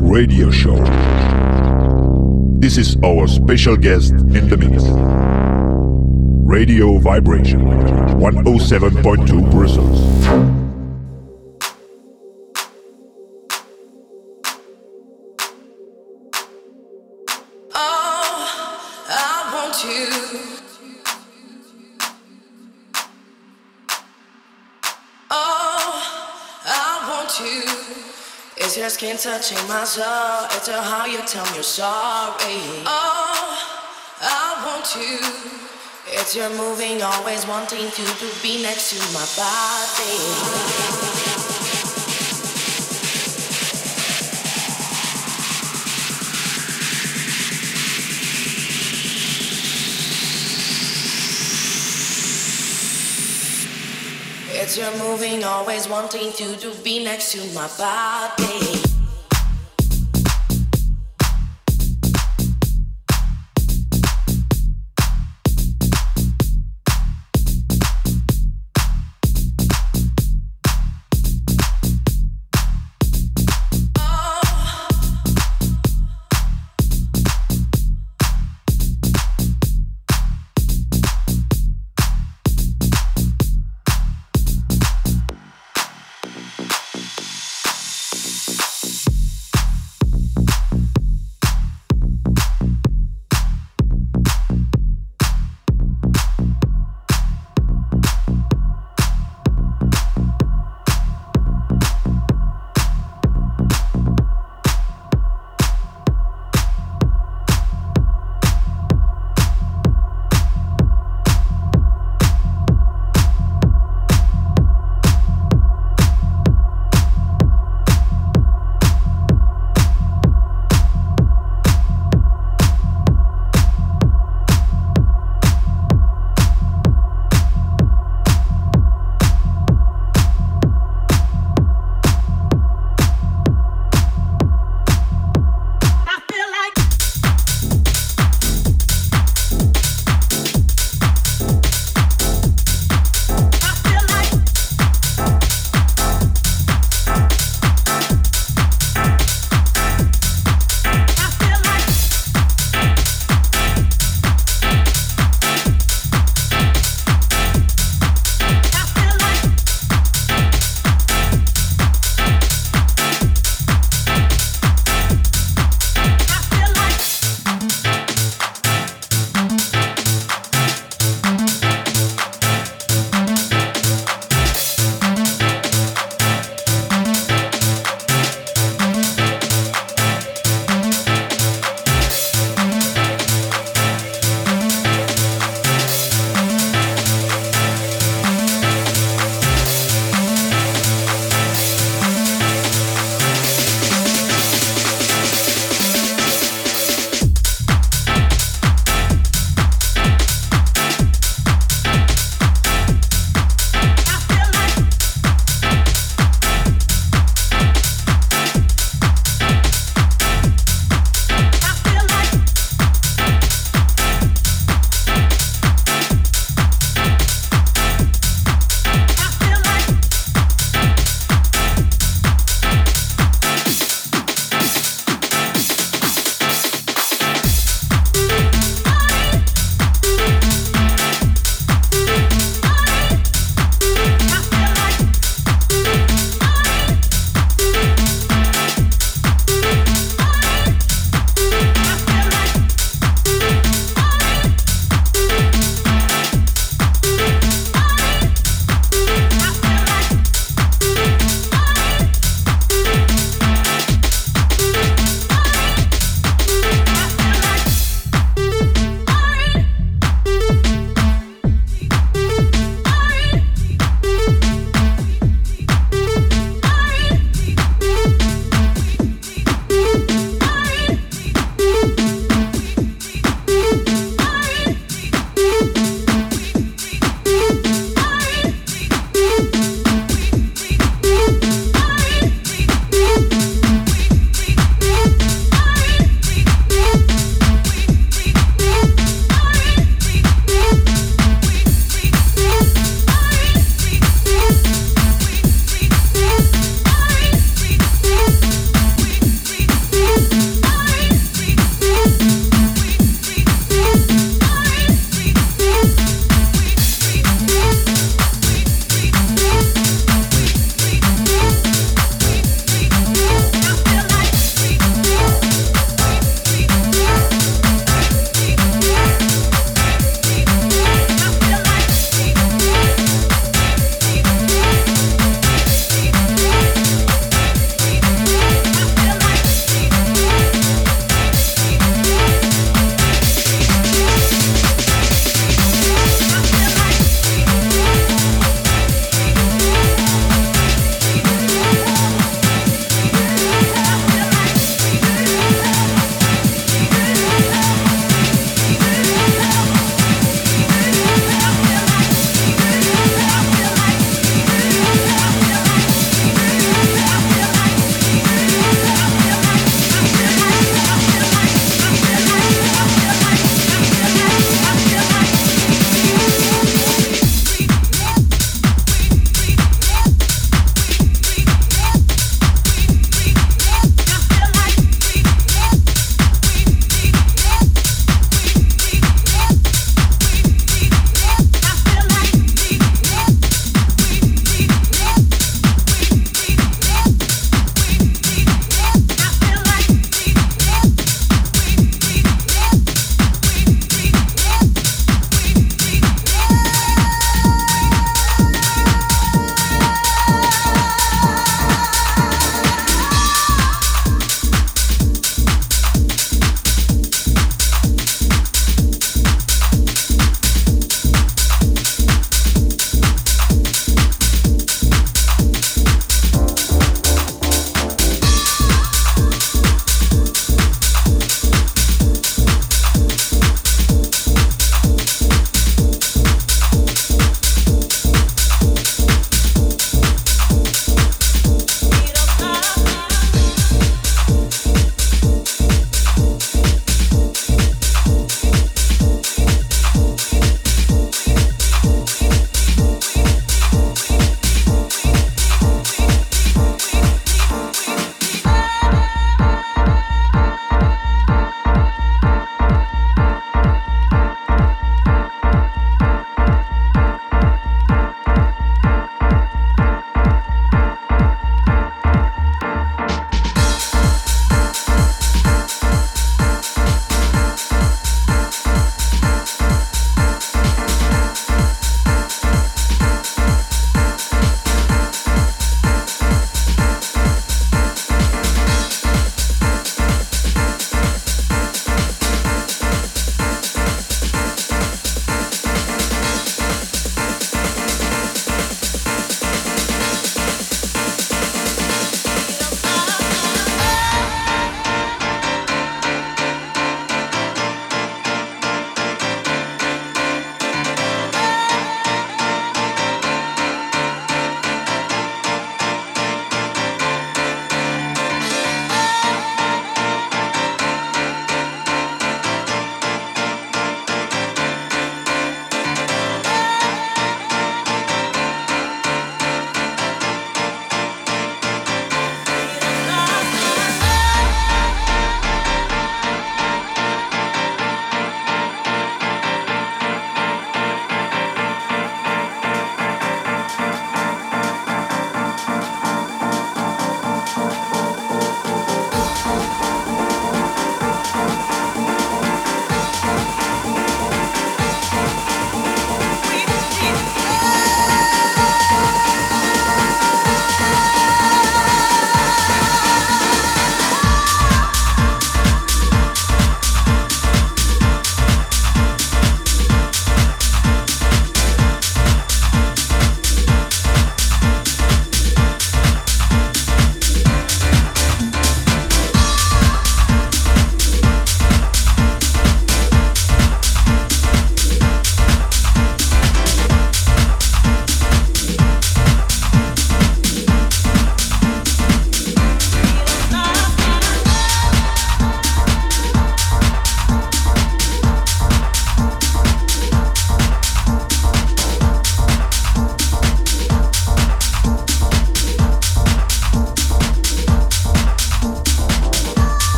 radio show. This is our special guest in the mix. Radio Vibration 107.2 Brussels. Touching my soul. It's how you tell me you're sorry. Oh, I want you. It's your moving, always wanting to, to be next to my body. It's your moving, always wanting to, to be next to my body.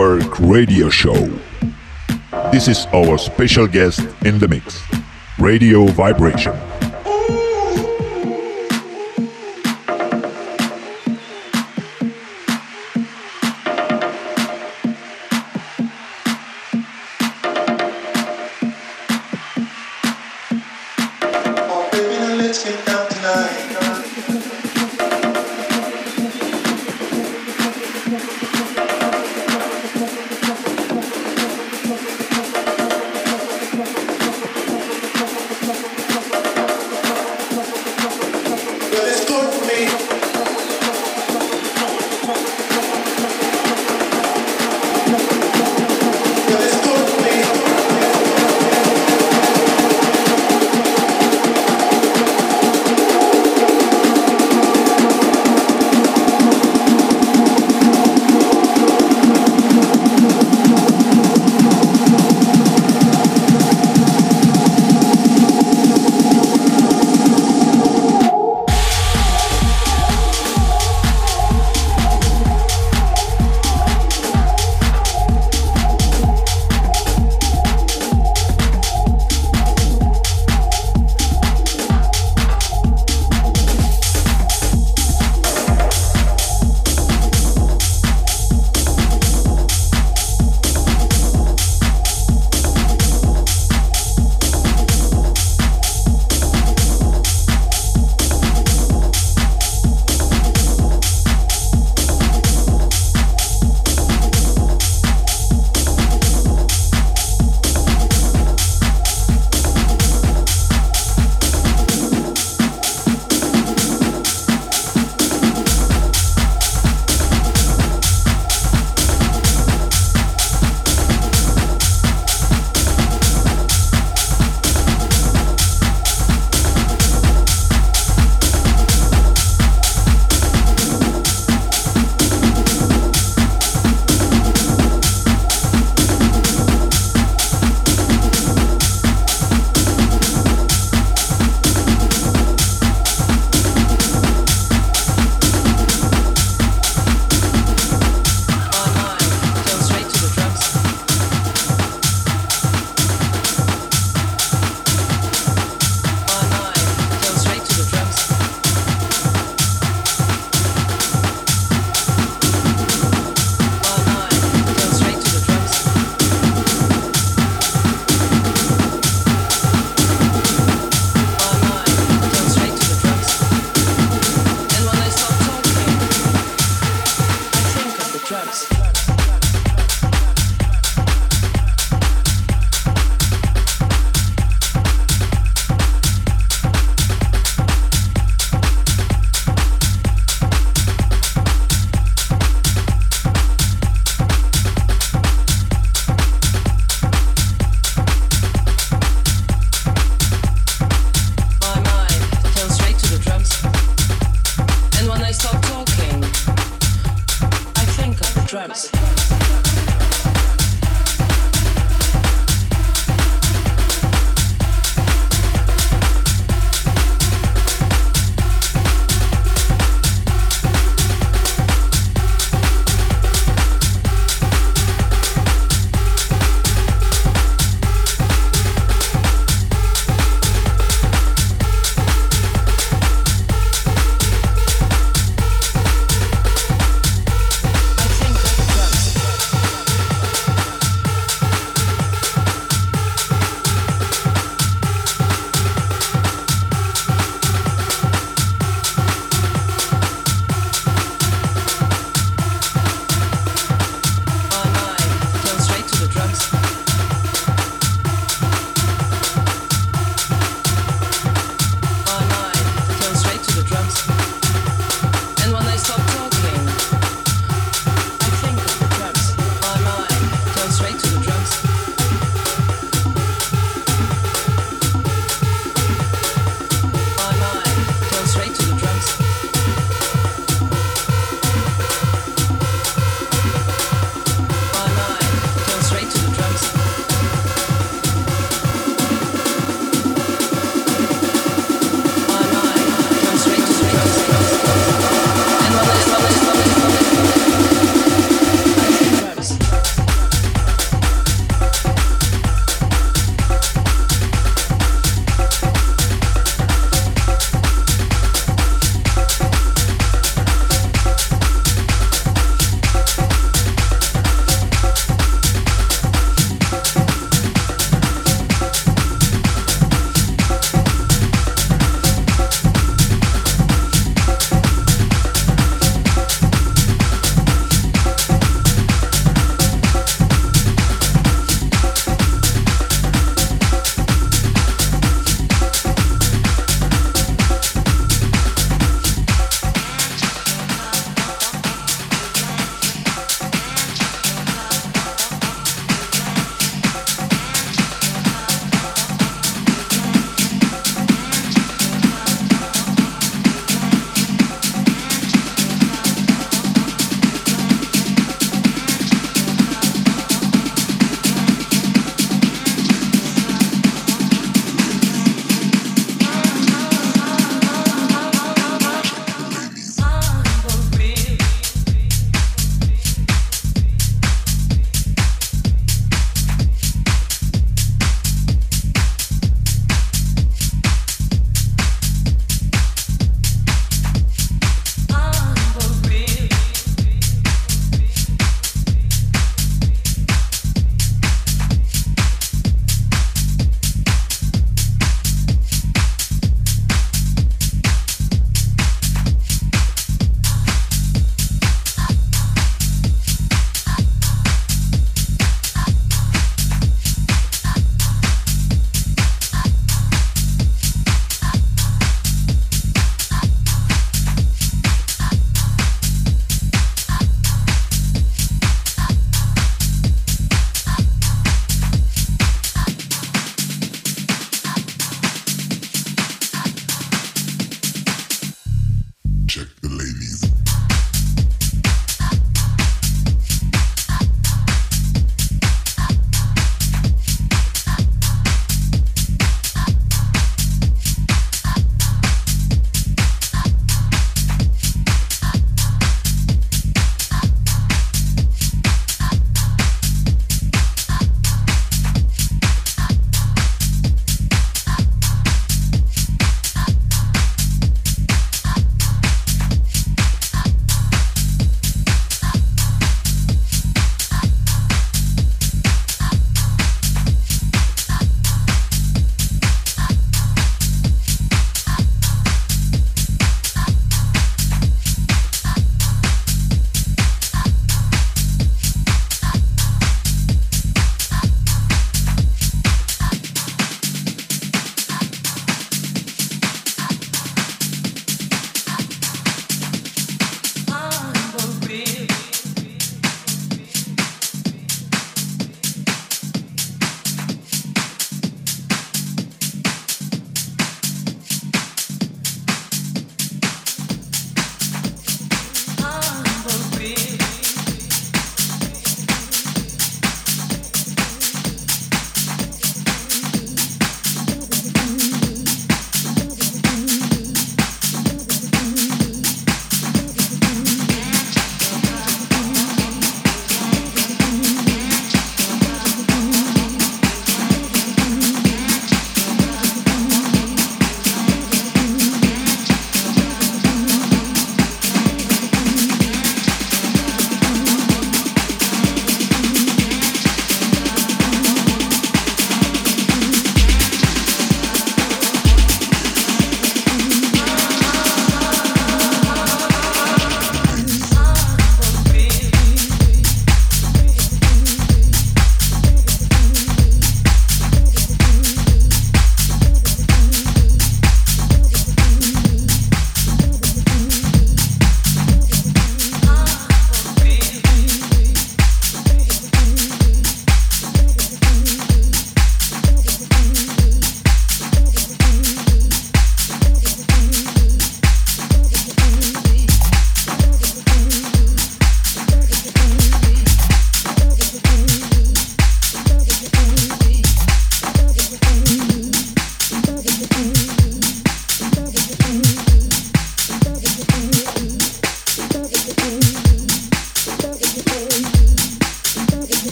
Klangwork Radio Show. This is our special guest in the mix, Radio Vibration.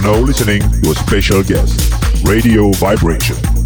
Are now listening to a special guest, Radio Vibration.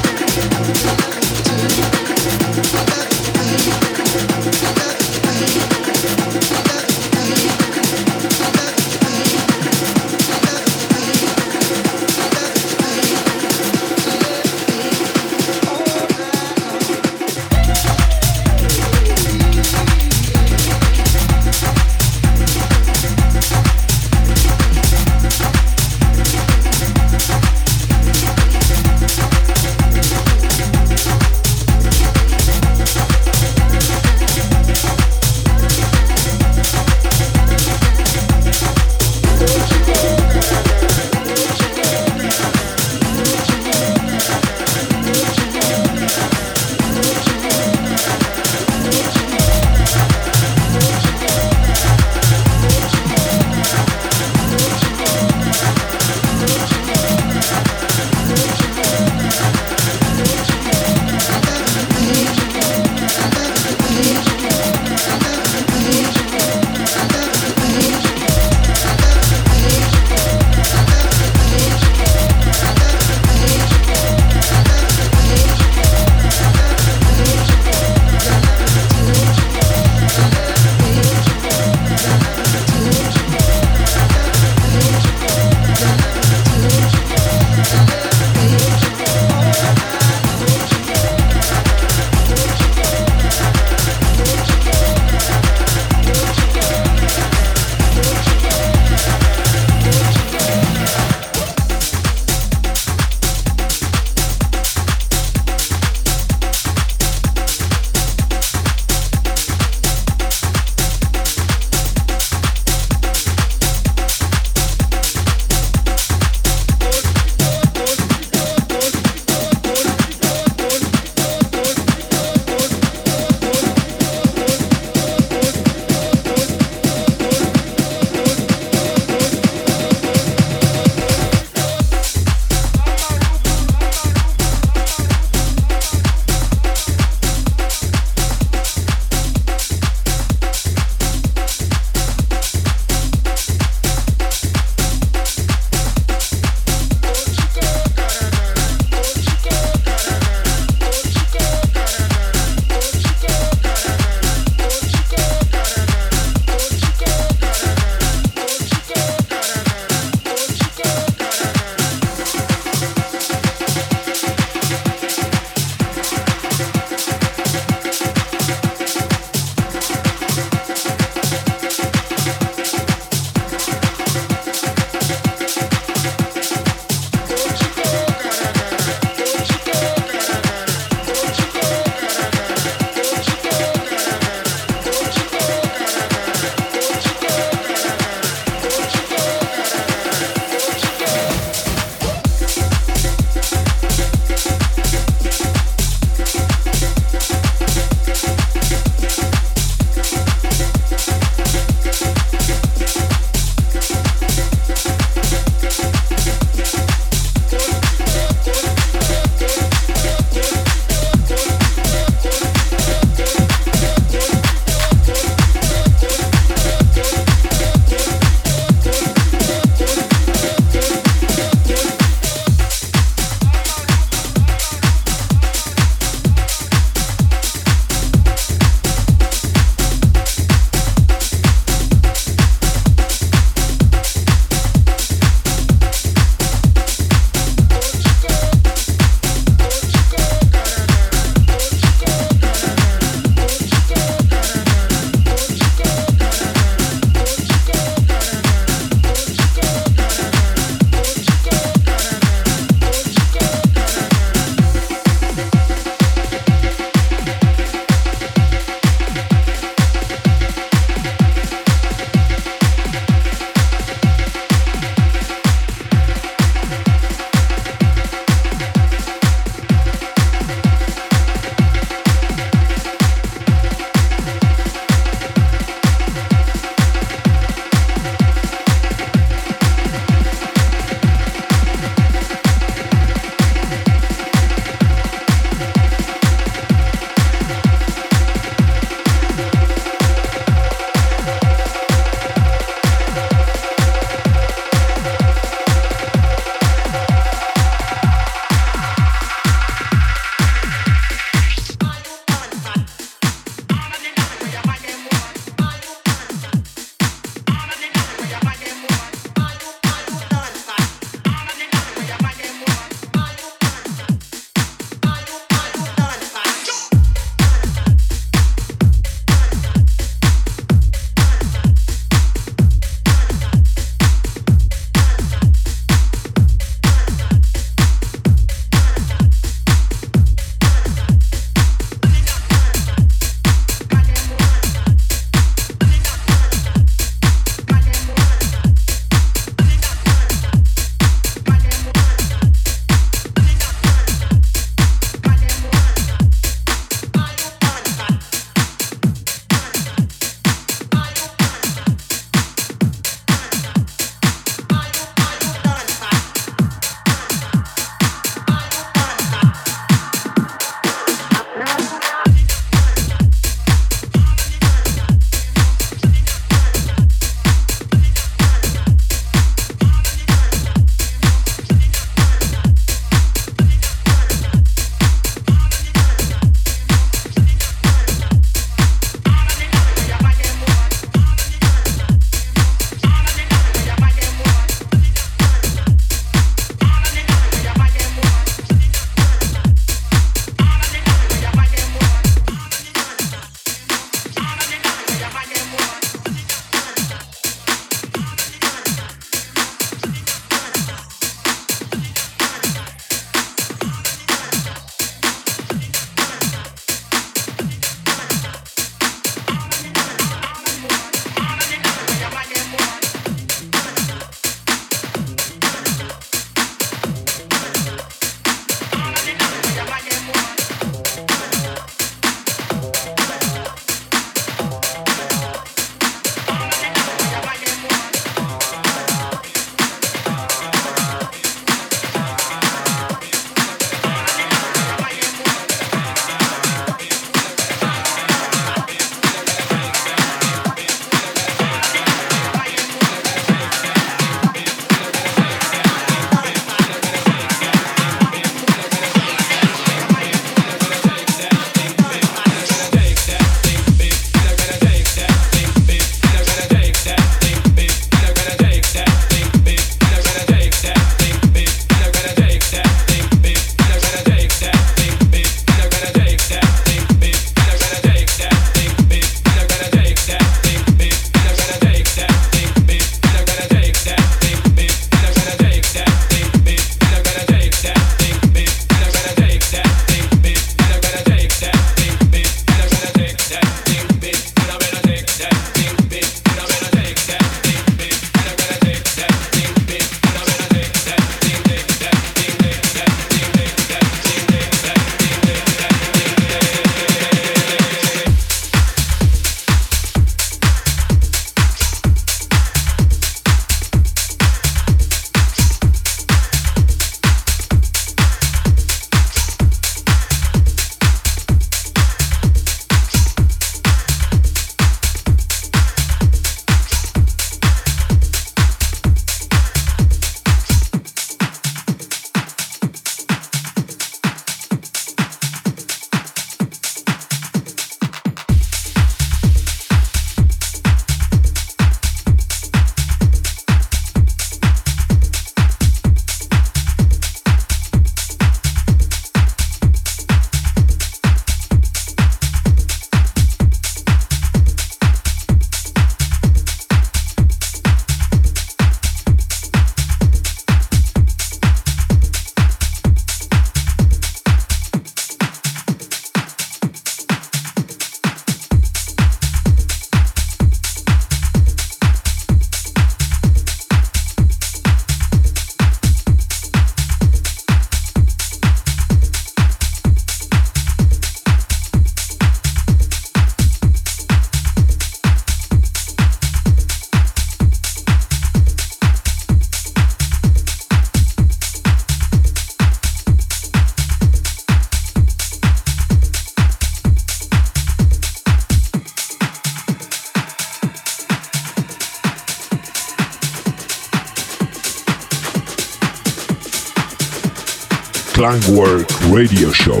Klangwork Radio Show.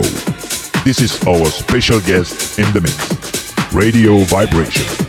This is our special guest in the mix, Radio Vibration.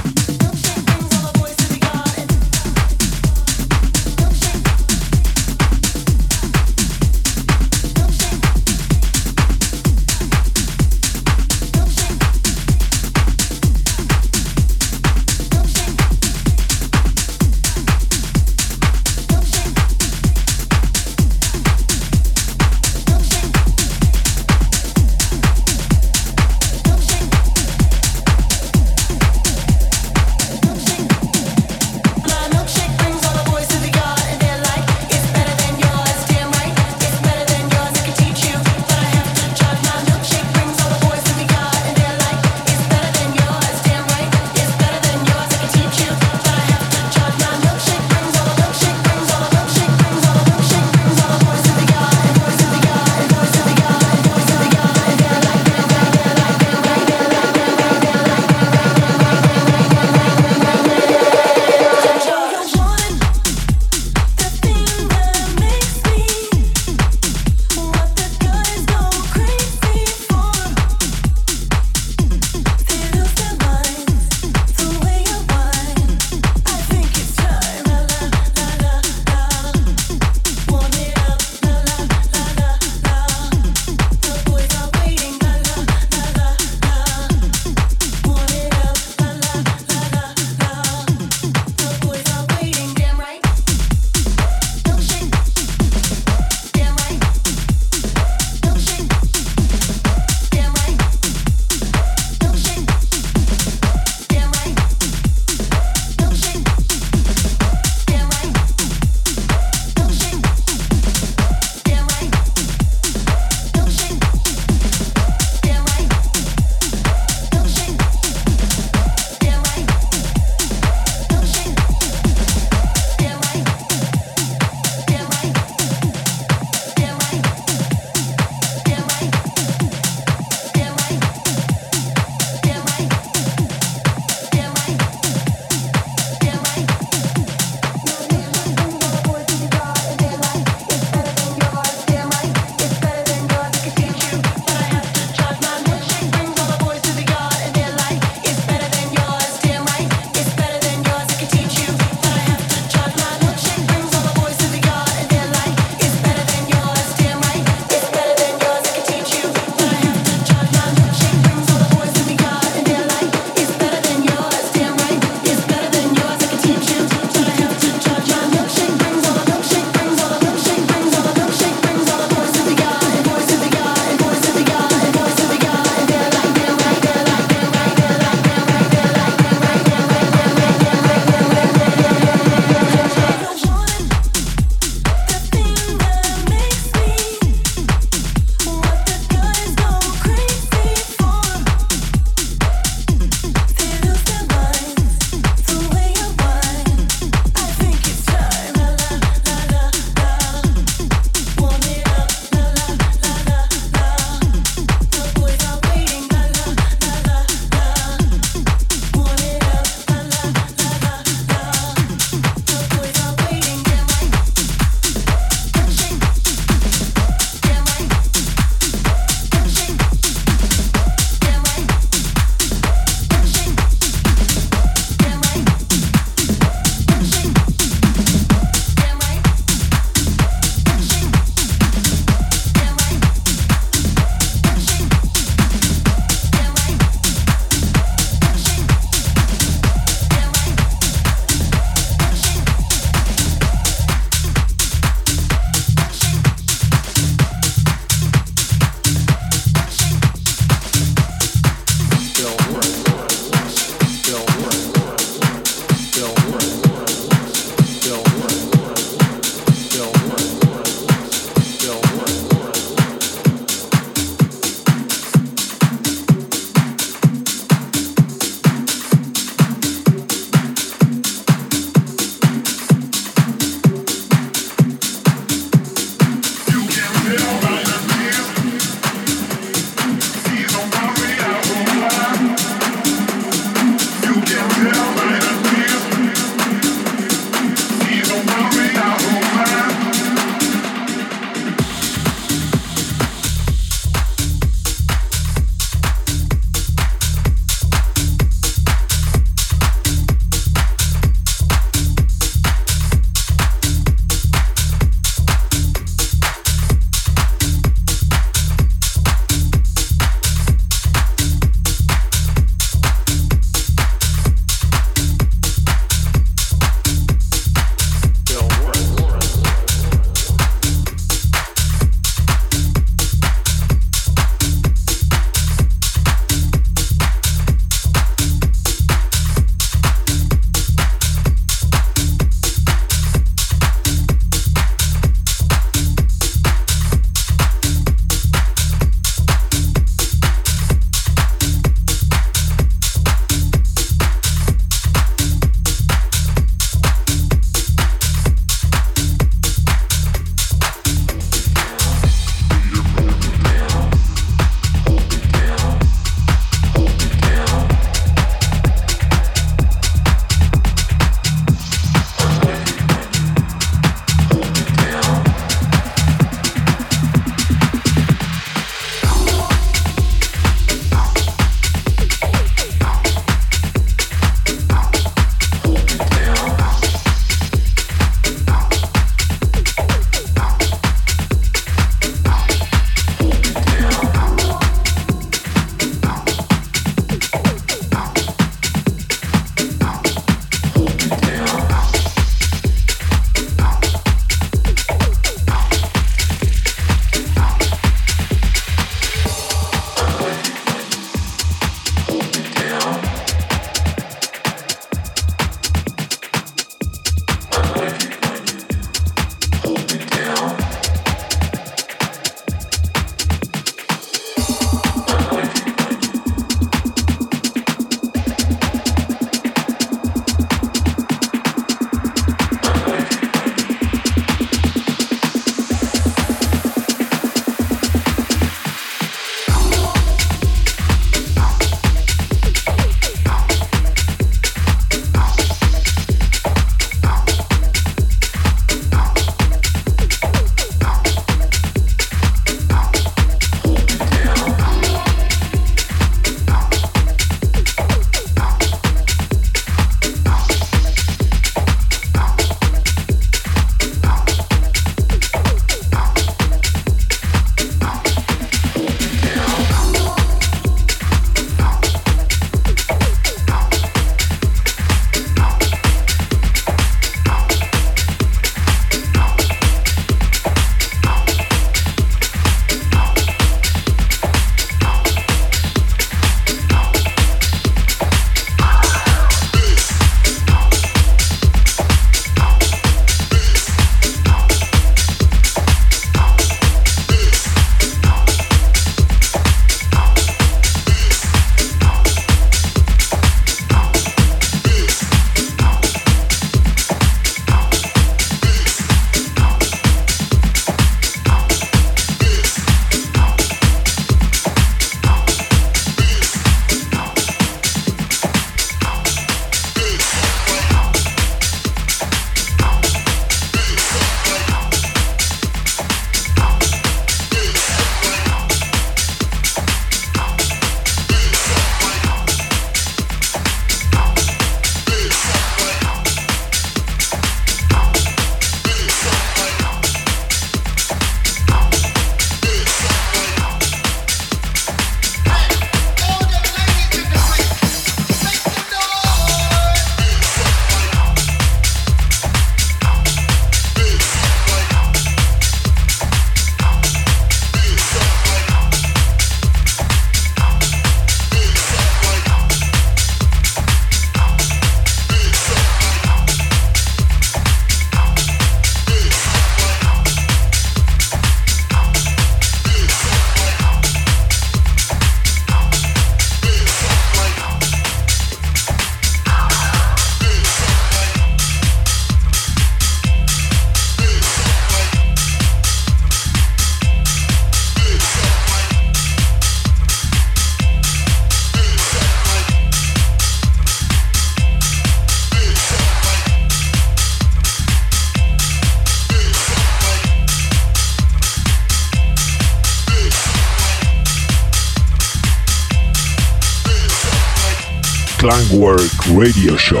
Klangwork Radio Show.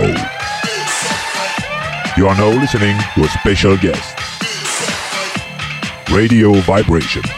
You are now listening to a special guest, Radio Vibration.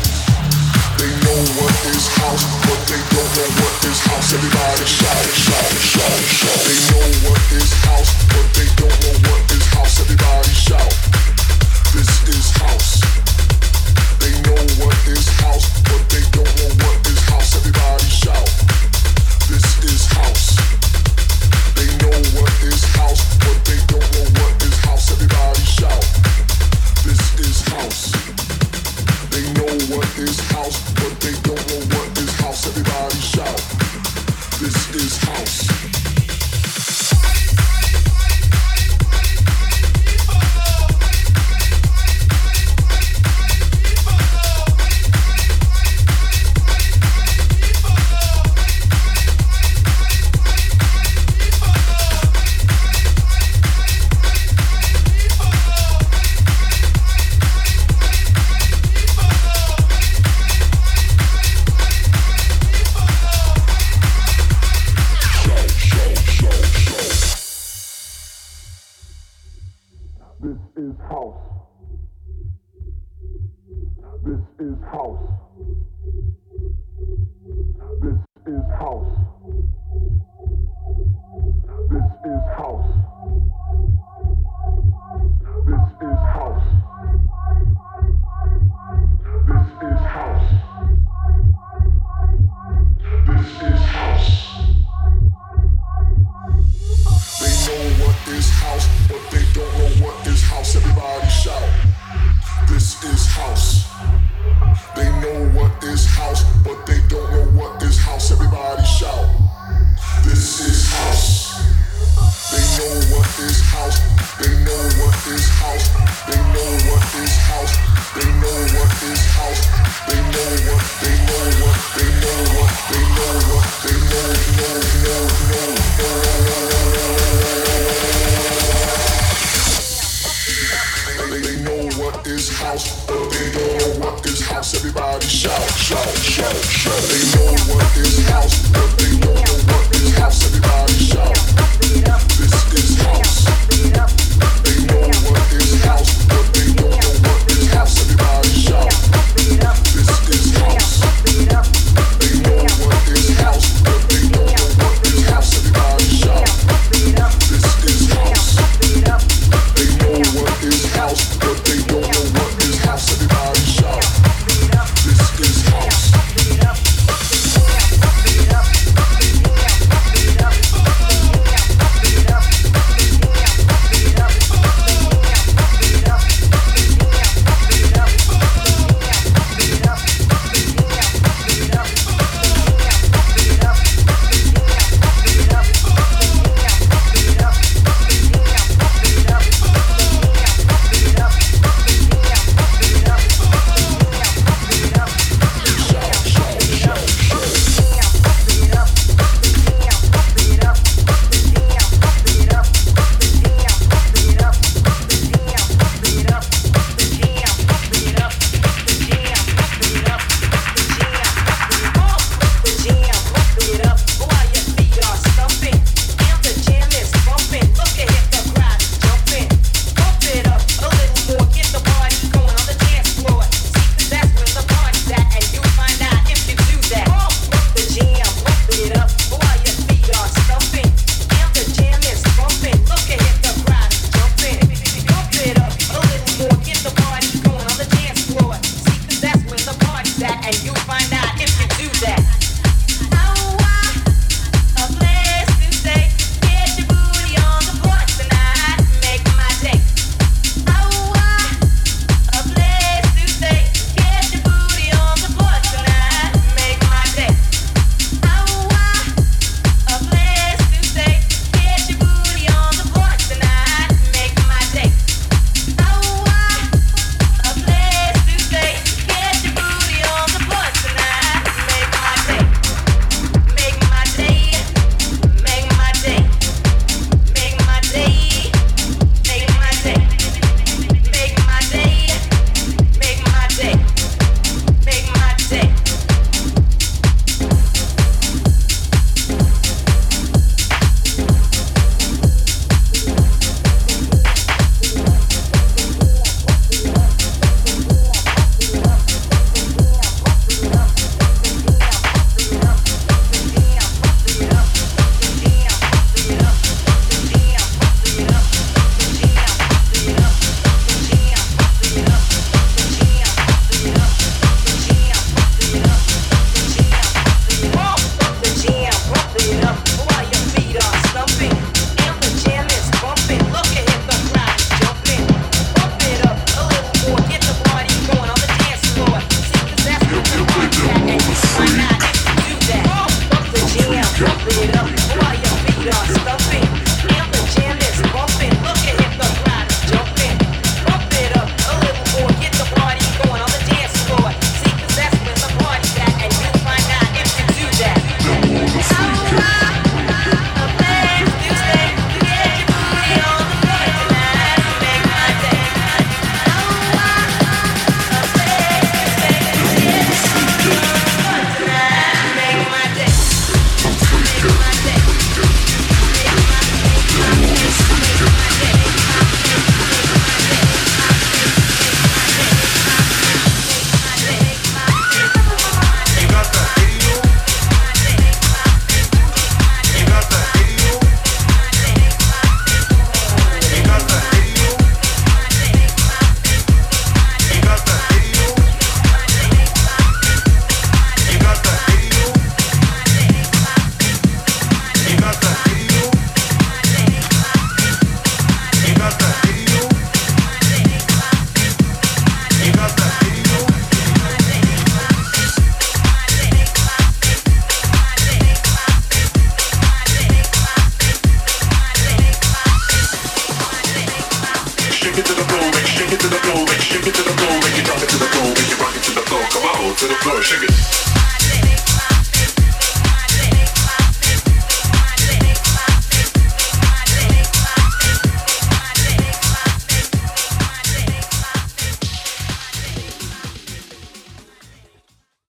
They know what is house, but they don't know what is house. Everybody shout shout shout shout. They know what is house, but they don't know what is house. Everybody shout. This is house. They know what is house, but they don't know what is house. Everybody shout. This is house. They know what is house, but they don't know what is house. Everybody shout. This is house. This is house.